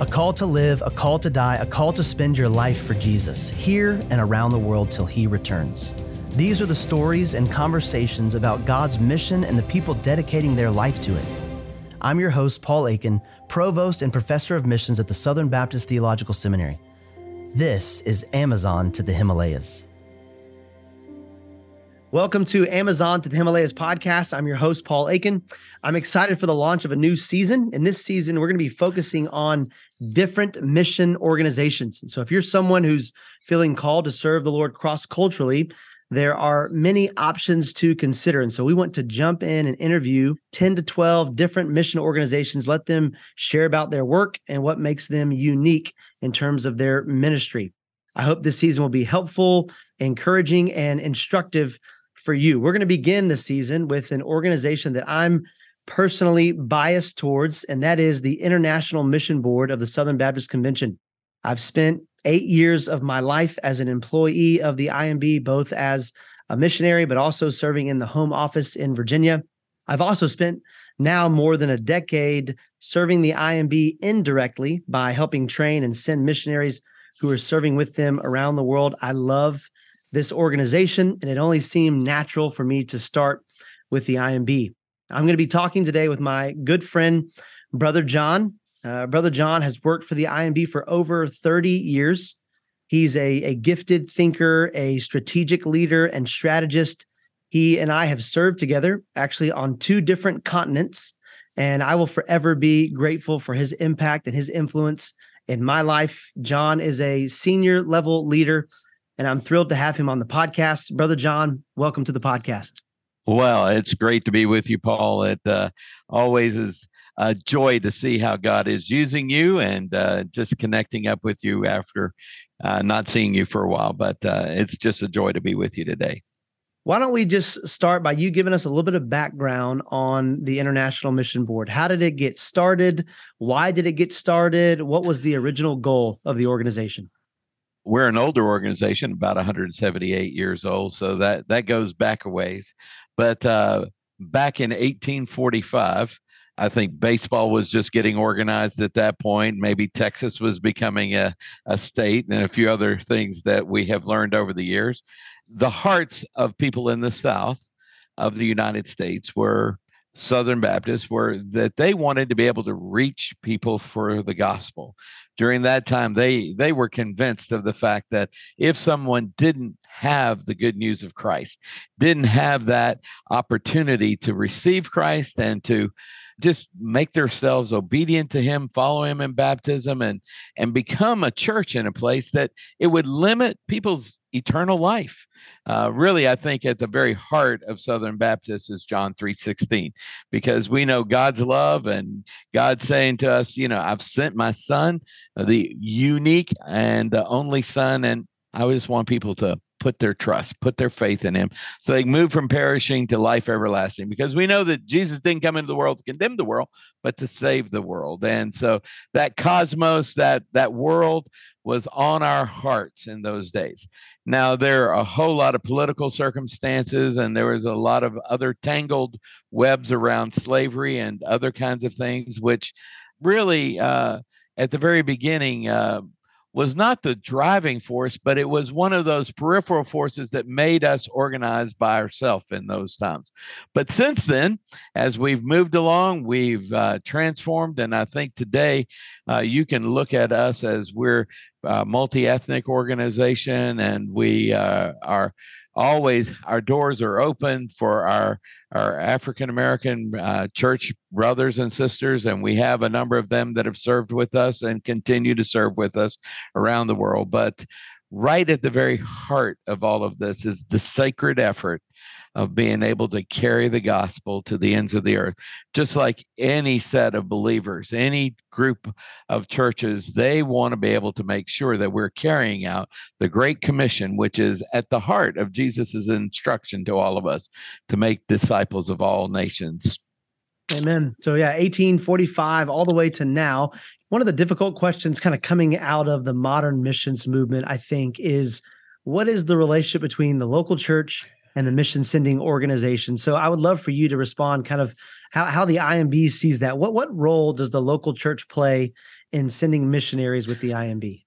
A call to live, a call to die, a call to spend your life for Jesus, here and around the world till he returns. These are the stories and conversations about God's mission and the people dedicating their life to it. I'm your host, Paul Akin, Provost and Professor of Missions at the Southern Baptist Theological Seminary. This is Amazon to the Himalayas. Welcome to Amazon to the Himalayas podcast. I'm your host, Paul Akin. I'm excited for the launch of a new season. In this season, we're going to be focusing on different mission organizations. So if you're someone who's feeling called to serve the Lord cross culturally, there are many options to consider. And so we want to jump in and interview 10 to 12 different mission organizations, let them share about their work and what makes them unique in terms of their ministry. I hope this season will be helpful, encouraging, and instructive for you. We're going to begin the season with an organization that I'm personally biased towards, and that is the International Mission Board of the Southern Baptist Convention. I've spent eight years of my life as an employee of the IMB, both as a missionary, but also serving in the home office in Virginia. I've also spent now more than a decade serving the IMB indirectly by helping train and send missionaries who are serving with them around the world. I love this organization, and it only seemed natural for me to start with the IMB. I'm going to be talking today with my good friend, Brother John. Uh, Brother John has worked for the IMB for over 30 years. He's a, a gifted thinker, a strategic leader, and strategist. He and I have served together actually on two different continents. And I will forever be grateful for his impact and his influence in my life. John is a senior level leader, and I'm thrilled to have him on the podcast. Brother John, welcome to the podcast. Well, it's great to be with you, Paul. It uh, always is a joy to see how God is using you and uh, just connecting up with you after uh, not seeing you for a while. But uh, it's just a joy to be with you today. Why don't we just start by you giving us a little bit of background on the International Mission Board? How did it get started? Why did it get started? What was the original goal of the organization? We're an older organization, about 178 years old, so that that goes back a ways. But uh, back in 1845, I think baseball was just getting organized at that point. Maybe Texas was becoming a, a state and a few other things that we have learned over the years. The hearts of people in the South of the United States were Southern Baptists were that they wanted to be able to reach people for the gospel. During that time, they they were convinced of the fact that if someone didn't have the good news of Christ, didn't have that opportunity to receive Christ and to just make themselves obedient to him follow him in baptism and and become a church in a place that it would limit people's eternal life uh, really i think at the very heart of southern baptists is john 3.16 because we know god's love and god saying to us you know i've sent my son the unique and the only son and i just want people to put their trust, put their faith in him, so they move from perishing to life everlasting. Because we know that Jesus didn't come into the world to condemn the world, but to save the world. And so that cosmos, that that world was on our hearts in those days. Now there are a whole lot of political circumstances, and there was a lot of other tangled webs around slavery and other kinds of things, which really, uh, at the very beginning, uh, was not the driving force, but it was one of those peripheral forces that made us organize by ourselves in those times. But since then, as we've moved along, we've uh, transformed. And I think today uh, you can look at us as we're a multi ethnic organization and we uh, are always our doors are open for our our African American uh, church brothers and sisters, and we have a number of them that have served with us and continue to serve with us around the world. But right at the very heart of all of this is the sacred effort of being able to carry the gospel to the ends of the earth. Just like any set of believers, any group of churches, they want to be able to make sure that we're carrying out the Great Commission, which is at the heart of Jesus's instruction to all of us to make disciples of all nations. Amen. So, yeah, 1845 all the way to now. One of the difficult questions kind of coming out of the modern missions movement, I think, is what is the relationship between the local church and the mission sending organization. So I would love for you to respond kind of how, how the IMB sees that. What what role does the local church play in sending missionaries with the IMB?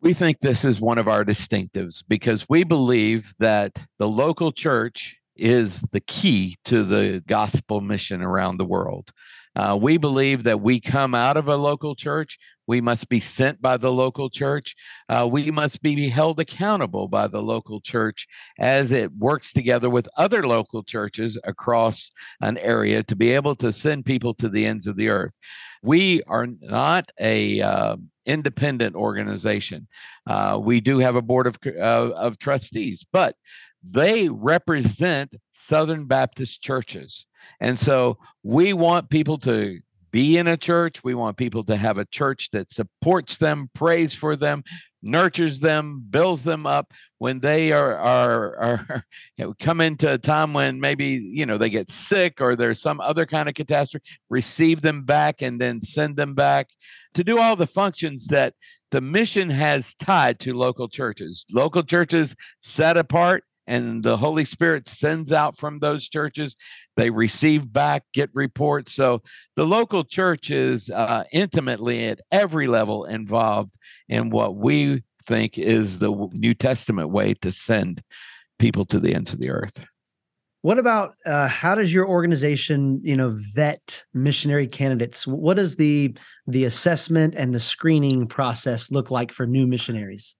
We think this is one of our distinctives because we believe that the local church is the key to the gospel mission around the world. Uh, we believe that we come out of a local church. We must be sent by the local church. Uh, we must be held accountable by the local church as it works together with other local churches across an area to be able to send people to the ends of the earth. We are not a uh, independent organization. Uh, we do have a board of, uh, of trustees, but they represent Southern Baptist churches. And so we want people to be in a church. We want people to have a church that supports them, prays for them, nurtures them, builds them up when they are are are you know, come into a time when maybe you know they get sick or there's some other kind of catastrophe. Receive them back and then send them back to do all the functions that the mission has tied to local churches. Local churches set apart and the Holy Spirit sends out from those churches. They receive back, get reports. So the local church is uh, intimately at every level involved in what we think is the New Testament way to send people to the ends of the earth. What about uh, how does your organization, you know, vet missionary candidates? What does the the assessment and the screening process look like for new missionaries?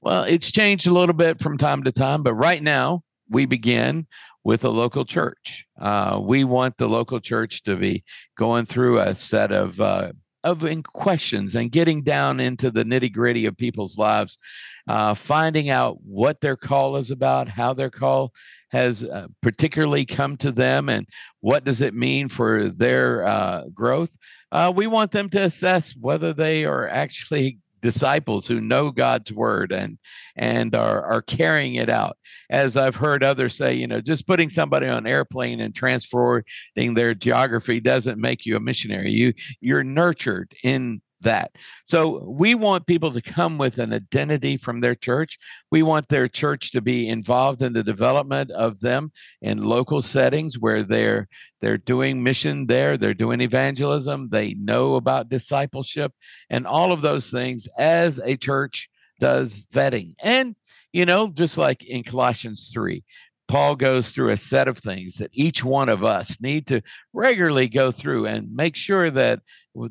Well, it's changed a little bit from time to time, but right now we begin with a local church. Uh, we want the local church to be going through a set of uh, of questions and getting down into the nitty gritty of people's lives, uh, finding out what their call is about, how their call has uh, particularly come to them, and what does it mean for their uh, growth. Uh, we want them to assess whether they are actually disciples who know God's word and and are are carrying it out. As I've heard others say, you know, just putting somebody on an airplane and transferring their geography doesn't make you a missionary. You you're nurtured in that. So we want people to come with an identity from their church. We want their church to be involved in the development of them in local settings where they're they're doing mission there, they're doing evangelism, they know about discipleship and all of those things as a church does vetting. And you know, just like in Colossians 3, Paul goes through a set of things that each one of us need to regularly go through and make sure that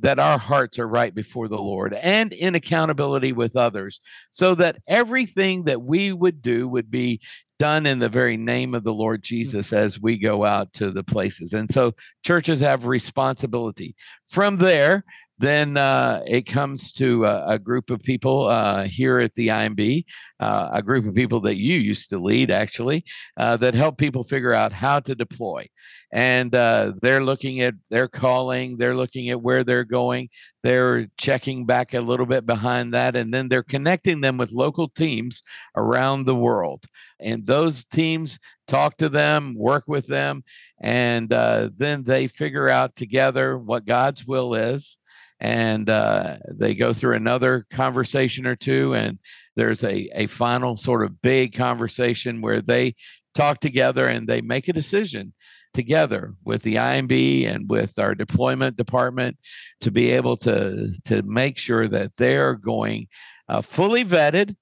that our hearts are right before the Lord and in accountability with others so that everything that we would do would be done in the very name of the Lord mm. Jesus as we go out to the places. And so churches have responsibility. From there, then uh, it comes to a, a group of people uh, here at the IMB, uh, a group of people that you used to lead, actually, uh, that help people figure out how to deploy. And uh, they're looking at their calling, they're looking at where they're going, they're checking back a little bit behind that, and then they're connecting them with local teams around the world. And those teams talk to them, work with them, and uh, then they figure out together what God's will is and uh, they go through another conversation or two and there's a, a final sort of big conversation where they talk together and they make a decision together with the IMB and with our deployment department to be able to to make sure that they're going uh, fully vetted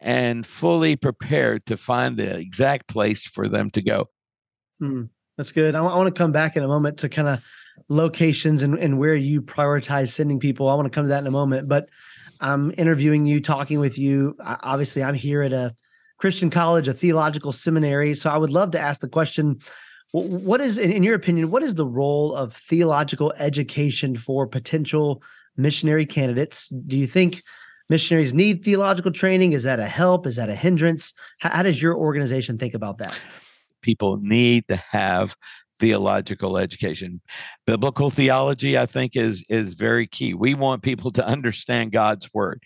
and fully prepared to find the exact place for them to go. Hmm, that's good. I, w- I want to come back in a moment to kind of locations and, and where you prioritize sending people. I want to come to that in a moment, but I'm interviewing you, talking with you. Obviously, I'm here at a Christian college, a theological seminary. So I would love to ask the question what is, in your opinion, what is the role of theological education for potential missionary candidates? Do you think missionaries need theological training? Is that a help? Is that a hindrance? How, how does your organization think about that? People need to have theological education. Biblical theology, I think, is is very key. We want people to understand God's word.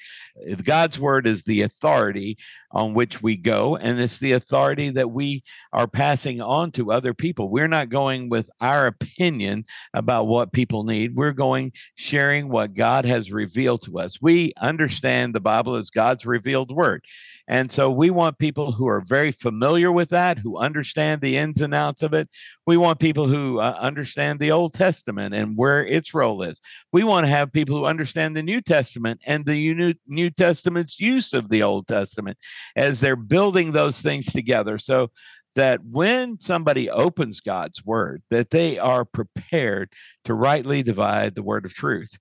God's word is the authority on which we go, and it's the authority that we are passing on to other people. We're not going with our opinion about what people need. We're going sharing what God has revealed to us. We understand the Bible as God's revealed word. And so we want people who are very familiar with that, who understand the ins and outs of it. We want people who uh, understand the Old Testament and where its role is. We want to have people who understand the New Testament and the New, New Testament's use of the Old Testament as they're building those things together. So that when somebody opens God's word, that they are prepared to rightly divide the word of truth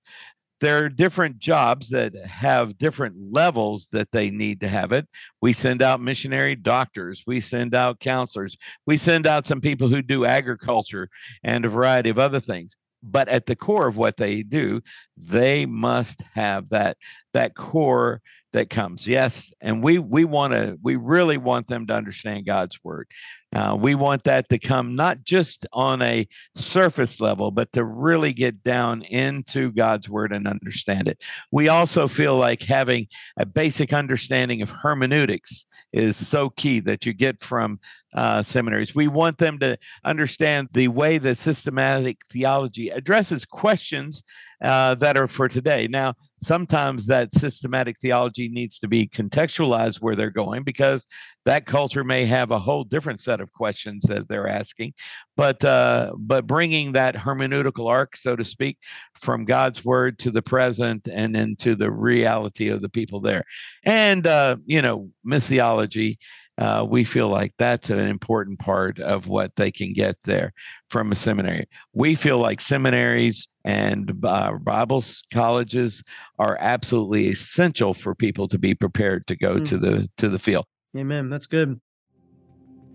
there are different jobs that have different levels that they need to have it. We send out missionary doctors, we send out counselors, we send out some people who do agriculture and a variety of other things. But at the core of what they do, they must have that that core that comes. Yes, and we we want to we really want them to understand God's word. Uh, we want that to come not just on a surface level, but to really get down into God's word and understand it. We also feel like having a basic understanding of hermeneutics is so key that you get from uh, seminaries. We want them to understand the way that systematic theology addresses questions uh, that are for today. Now, sometimes that systematic theology needs to be contextualized where they're going because that culture may have a whole different set of questions that they're asking but uh, but bringing that hermeneutical arc so to speak from god's word to the present and into the reality of the people there and uh, you know missiology uh, we feel like that's an important part of what they can get there from a seminary. We feel like seminaries and uh, Bible colleges are absolutely essential for people to be prepared to go mm. to the to the field. Amen. That's good.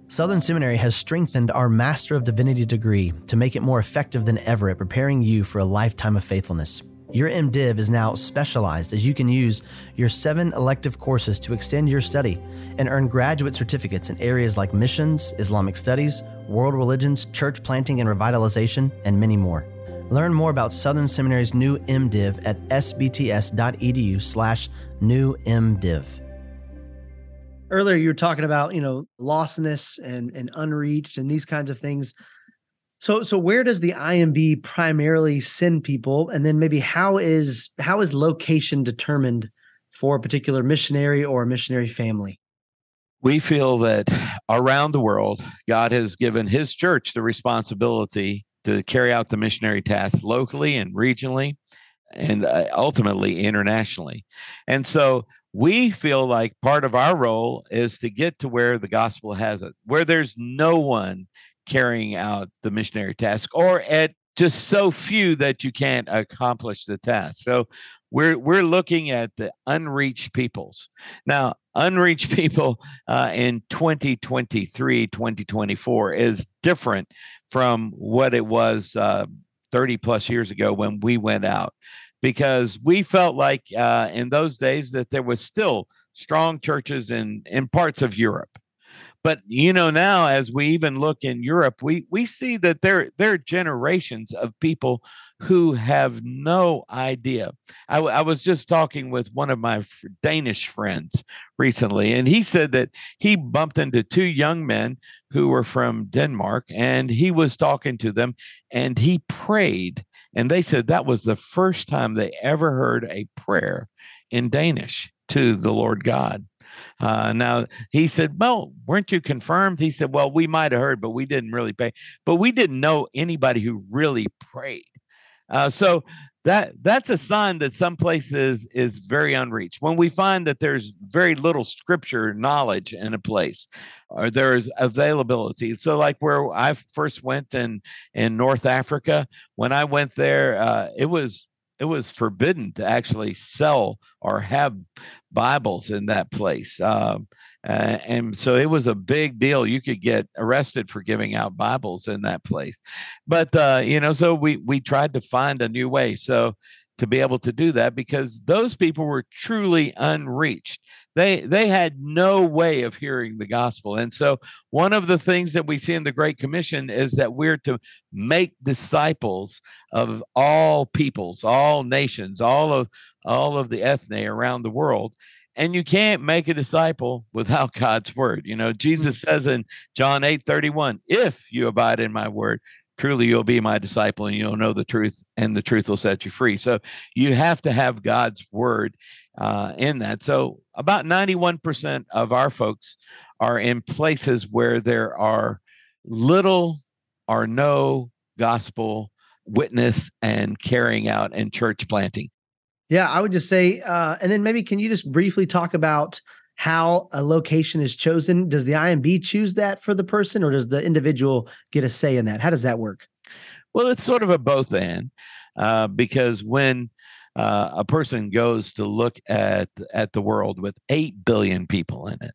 Southern Seminary has strengthened our Master of Divinity degree to make it more effective than ever at preparing you for a lifetime of faithfulness. Your MDiv is now specialized as you can use your seven elective courses to extend your study and earn graduate certificates in areas like missions, Islamic studies, world religions, church planting and revitalization, and many more. Learn more about Southern Seminary's new MDiv at sbts.edu slash new MDiv. Earlier, you were talking about, you know, lostness and, and unreached and these kinds of things. So so where does the IMB primarily send people and then maybe how is how is location determined for a particular missionary or a missionary family? We feel that around the world God has given his church the responsibility to carry out the missionary task locally and regionally and uh, ultimately internationally. And so we feel like part of our role is to get to where the gospel has it, where there's no one carrying out the missionary task or at just so few that you can't accomplish the task. So we're we're looking at the unreached peoples. Now, unreached people uh, in 2023, 2024 is different from what it was uh, 30 plus years ago when we went out because we felt like uh, in those days that there was still strong churches in in parts of Europe but you know, now as we even look in Europe, we we see that there there are generations of people who have no idea. I, I was just talking with one of my Danish friends recently, and he said that he bumped into two young men who were from Denmark, and he was talking to them, and he prayed, and they said that was the first time they ever heard a prayer in Danish to the Lord God. Uh, now he said, "Well, weren't you confirmed?" He said, "Well, we might have heard, but we didn't really pay. But we didn't know anybody who really prayed." Uh, so that that's a sign that some places is very unreached. When we find that there's very little scripture knowledge in a place, or there's availability. So, like where I first went in in North Africa, when I went there, uh, it was it was forbidden to actually sell or have Bibles in that place. Um, uh, and so it was a big deal. You could get arrested for giving out Bibles in that place. But uh, you know, so we we tried to find a new way. So to be able to do that because those people were truly unreached they they had no way of hearing the gospel and so one of the things that we see in the great commission is that we're to make disciples of all peoples all nations all of all of the ethne around the world and you can't make a disciple without God's word. You know, Jesus mm-hmm. says in John 8 31, if you abide in my word, truly you'll be my disciple and you'll know the truth, and the truth will set you free. So you have to have God's word uh, in that. So about 91% of our folks are in places where there are little or no gospel witness and carrying out and church planting. Yeah, I would just say, uh, and then maybe can you just briefly talk about how a location is chosen? Does the IMB choose that for the person, or does the individual get a say in that? How does that work? Well, it's sort of a both and, uh, because when uh, a person goes to look at at the world with eight billion people in it,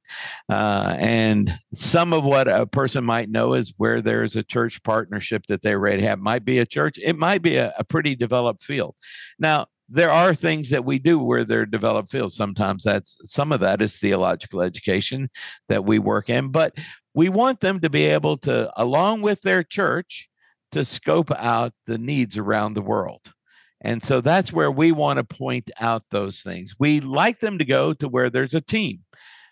uh, and some of what a person might know is where there's a church partnership that they already have. Might be a church. It might be a, a pretty developed field. Now, there are things that we do where they're developed fields. Sometimes that's some of that is theological education that we work in, but we want them to be able to, along with their church, to scope out the needs around the world. And so that's where we want to point out those things. We like them to go to where there's a team.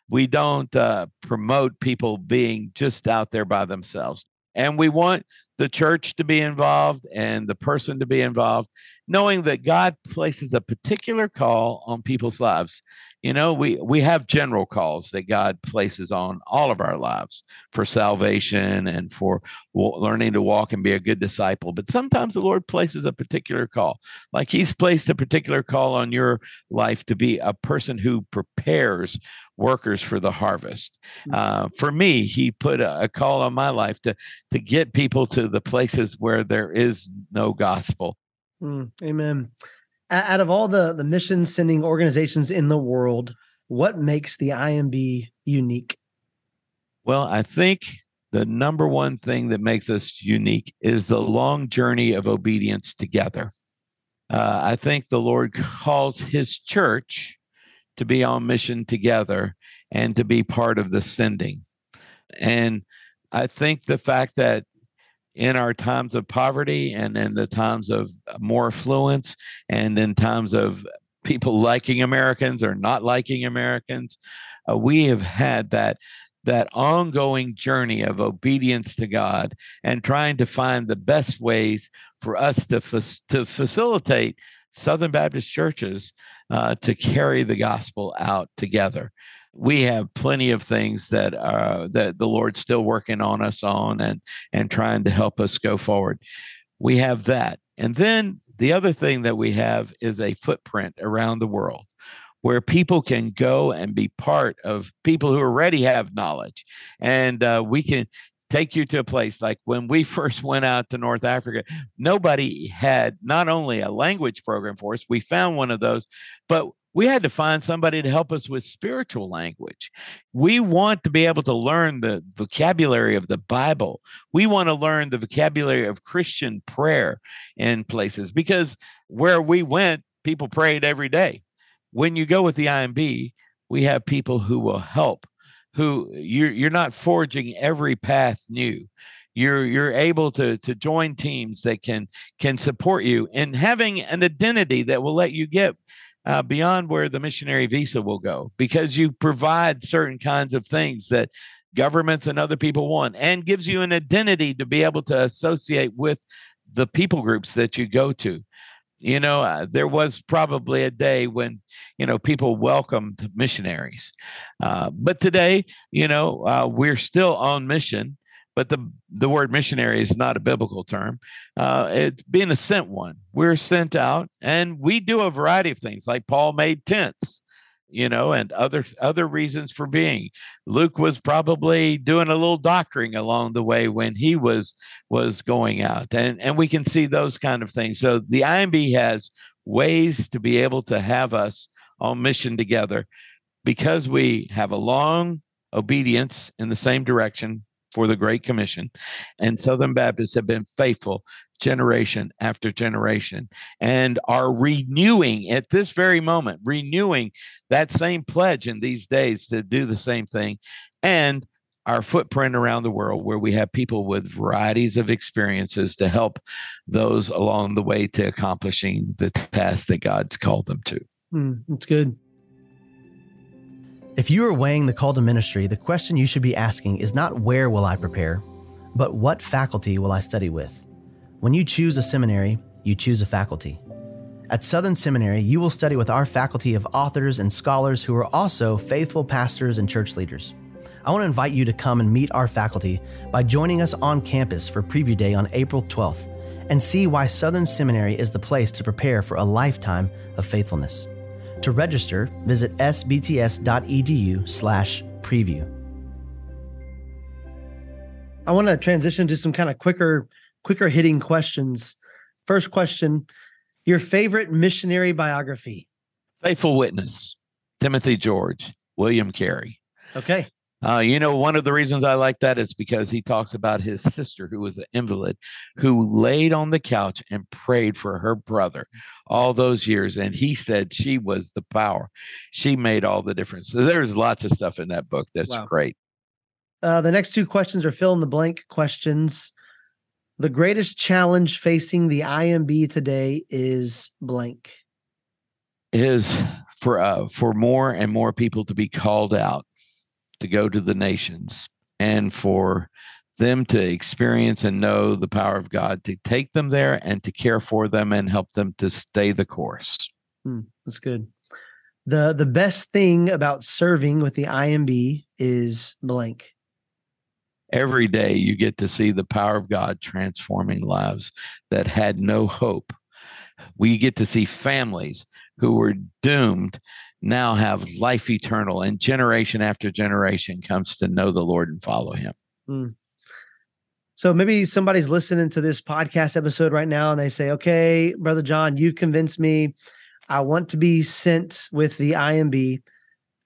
We don't uh, promote people being just out there by themselves. And we want the church to be involved and the person to be involved, knowing that God places a particular call on people's lives. You know, we we have general calls that God places on all of our lives for salvation and for learning to walk and be a good disciple. But sometimes the Lord places a particular call, like He's placed a particular call on your life to be a person who prepares workers for the harvest. Mm. Uh, for me, He put a, a call on my life to to get people to the places where there is no gospel. Mm, amen out of all the the mission sending organizations in the world, what makes the IMB unique? Well, I think the number one thing that makes us unique is the long journey of obedience together. Uh, I think the Lord calls his church to be on mission together and to be part of the sending. And I think the fact that in our times of poverty and in the times of more affluence and in times of people liking Americans or not liking Americans, uh, we have had that that ongoing journey of obedience to God and trying to find the best ways for us to fa- to facilitate Southern Baptist churches uh, to carry the gospel out together we have plenty of things that uh, that the Lord's still working on us on and and trying to help us go forward. We have that, and then the other thing that we have is a footprint around the world where people can go and be part of people who already have knowledge and uh, we can take you to a place like when we first went out to North Africa, nobody had not only a language program for us, we found one of those, but we had to find somebody to help us with spiritual language. We want to be able to learn the vocabulary of the Bible. We want to learn the vocabulary of Christian prayer in places because where we went, people prayed every day. When you go with the IMB, we have people who will help, who you're, you're not forging every path new you're you're able to to join teams that can can support you and having an identity that will let you get uh, beyond where the missionary visa will go because you provide certain kinds of things that governments and other people want and gives you an identity to be able to associate with the people groups that you go to. You know uh, there was probably a day when you know people welcomed missionaries. Uh, but today you know uh, we're still on mission but the the word missionary is not a biblical term. Uh, it's being a sent one. We're sent out, and we do a variety of things. Like Paul made tents, you know, and other other reasons for being. Luke was probably doing a little doctoring along the way when he was was going out, and and we can see those kind of things. So the IMB has ways to be able to have us on mission together because we have a long obedience in the same direction for the Great Commission. And Southern Baptists have been faithful generation after generation and are renewing at this very moment, renewing that same pledge in these days to do the same thing. And our footprint around the world, where we have people with varieties of experiences to help those along the way to accomplishing the task that God's called them to. Mm, that's good. If you are weighing the call to ministry, the question you should be asking is not where will I prepare, but what faculty will I study with? When you choose a seminary, you choose a faculty. At Southern Seminary, you will study with our faculty of authors and scholars who are also faithful pastors and church leaders. I want to invite you to come and meet our faculty by joining us on campus for Preview Day on April 12th and see why Southern Seminary is the place to prepare for a lifetime of faithfulness. To register, visit sbts.edu/preview. I want to transition to some kind of quicker quicker hitting questions. First question, your favorite missionary biography? Faithful Witness, Timothy George, William Carey. Okay. Uh, you know, one of the reasons I like that is because he talks about his sister, who was an invalid, who laid on the couch and prayed for her brother all those years. And he said she was the power. She made all the difference. So there's lots of stuff in that book that's wow. great. Uh, the next two questions are fill in the blank questions. The greatest challenge facing the IMB today is blank. Is for uh, for more and more people to be called out to go to the nations and for them to experience and know the power of God, to take them there and to care for them and help them to stay the course. Hmm, that's good. The the best thing about serving with the IMB is blank. Every day you get to see the power of God transforming lives that had no hope. We get to see families who were doomed now have life eternal, and generation after generation comes to know the Lord and follow Him. Mm. So maybe somebody's listening to this podcast episode right now and they say, okay, Brother John, you've convinced me. I want to be sent with the IMB.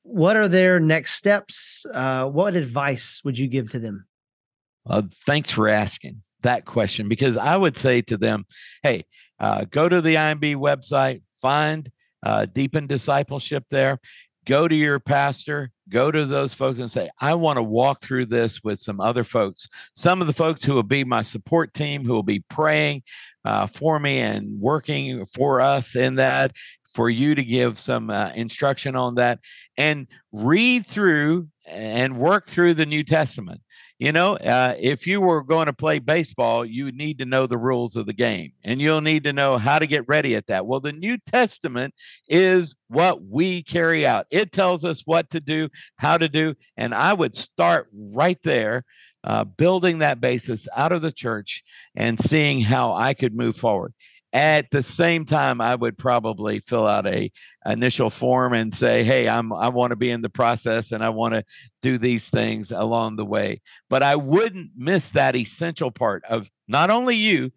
What are their next steps? Uh, what advice would you give to them? Uh, thanks for asking that question because I would say to them, hey, uh, go to the IMB website, find uh, deepen discipleship there. Go to your pastor, go to those folks and say, I want to walk through this with some other folks. Some of the folks who will be my support team, who will be praying uh, for me and working for us in that, for you to give some uh, instruction on that and read through and work through the New Testament. You know, uh, if you were going to play baseball, you need to know the rules of the game and you'll need to know how to get ready at that. Well, the New Testament is what we carry out, it tells us what to do, how to do. And I would start right there. Uh, building that basis out of the church and seeing how I could move forward. At the same time, I would probably fill out a initial form and say, "Hey, I'm I want to be in the process and I want to do these things along the way." But I wouldn't miss that essential part of not only you,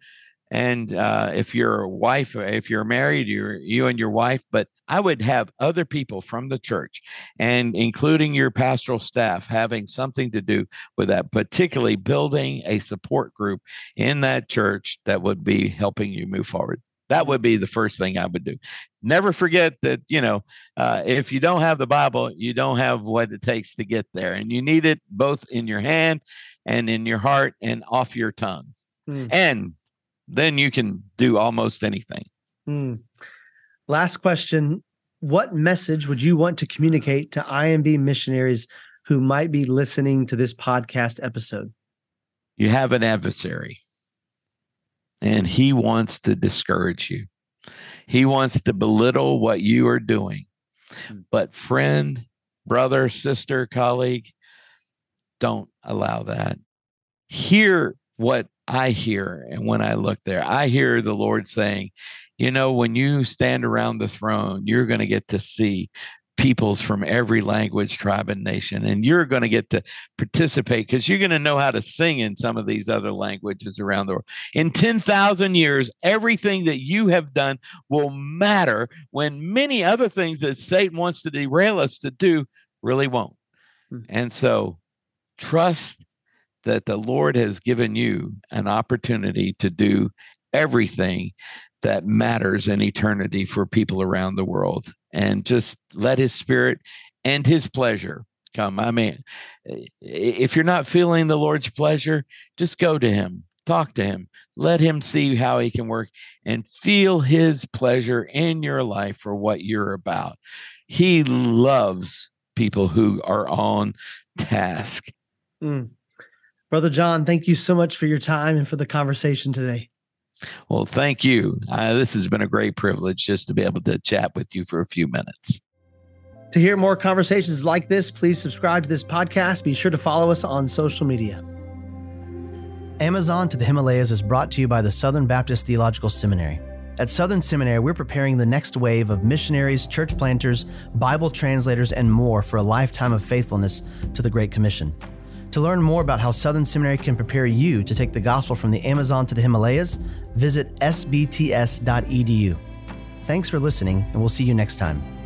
and uh, if you're a wife, if you're married, you're you and your wife, but I would have other people from the church and including your pastoral staff having something to do with that, particularly building a support group in that church that would be helping you move forward. That would be the first thing I would do. Never forget that, you know, uh, if you don't have the Bible, you don't have what it takes to get there. And you need it both in your hand and in your heart and off your tongue. Mm. And then you can do almost anything. Mm. Last question What message would you want to communicate to IMB missionaries who might be listening to this podcast episode? You have an adversary, and he wants to discourage you. He wants to belittle what you are doing. Hmm. But, friend, brother, sister, colleague, don't allow that. Hear what I hear and when I look there. I hear the Lord saying, you know, when you stand around the throne, you're going to get to see peoples from every language, tribe, and nation. And you're going to get to participate because you're going to know how to sing in some of these other languages around the world. In 10,000 years, everything that you have done will matter when many other things that Satan wants to derail us to do really won't. Mm-hmm. And so trust that the Lord has given you an opportunity to do everything that matters in eternity for people around the world and just let his spirit and his pleasure come. I mean, if you're not feeling the Lord's pleasure, just go to him, talk to him, let him see how he can work and feel his pleasure in your life for what you're about. He loves people who are on task. Mm. Brother John, thank you so much for your time and for the conversation today. Well, thank you. Uh, this has been a great privilege just to be able to chat with you for a few minutes. To hear more conversations like this, please subscribe to this podcast. Be sure to follow us on social media. Amazon to the Himalayas is brought to you by the Southern Baptist Theological Seminary. At Southern Seminary, we're preparing the next wave of missionaries, church planters, Bible translators, and more for a lifetime of faithfulness to the Great Commission. To learn more about how Southern Seminary can prepare you to take the gospel from the Amazon to the Himalayas, visit sbts.edu. Thanks for listening, and we'll see you next time.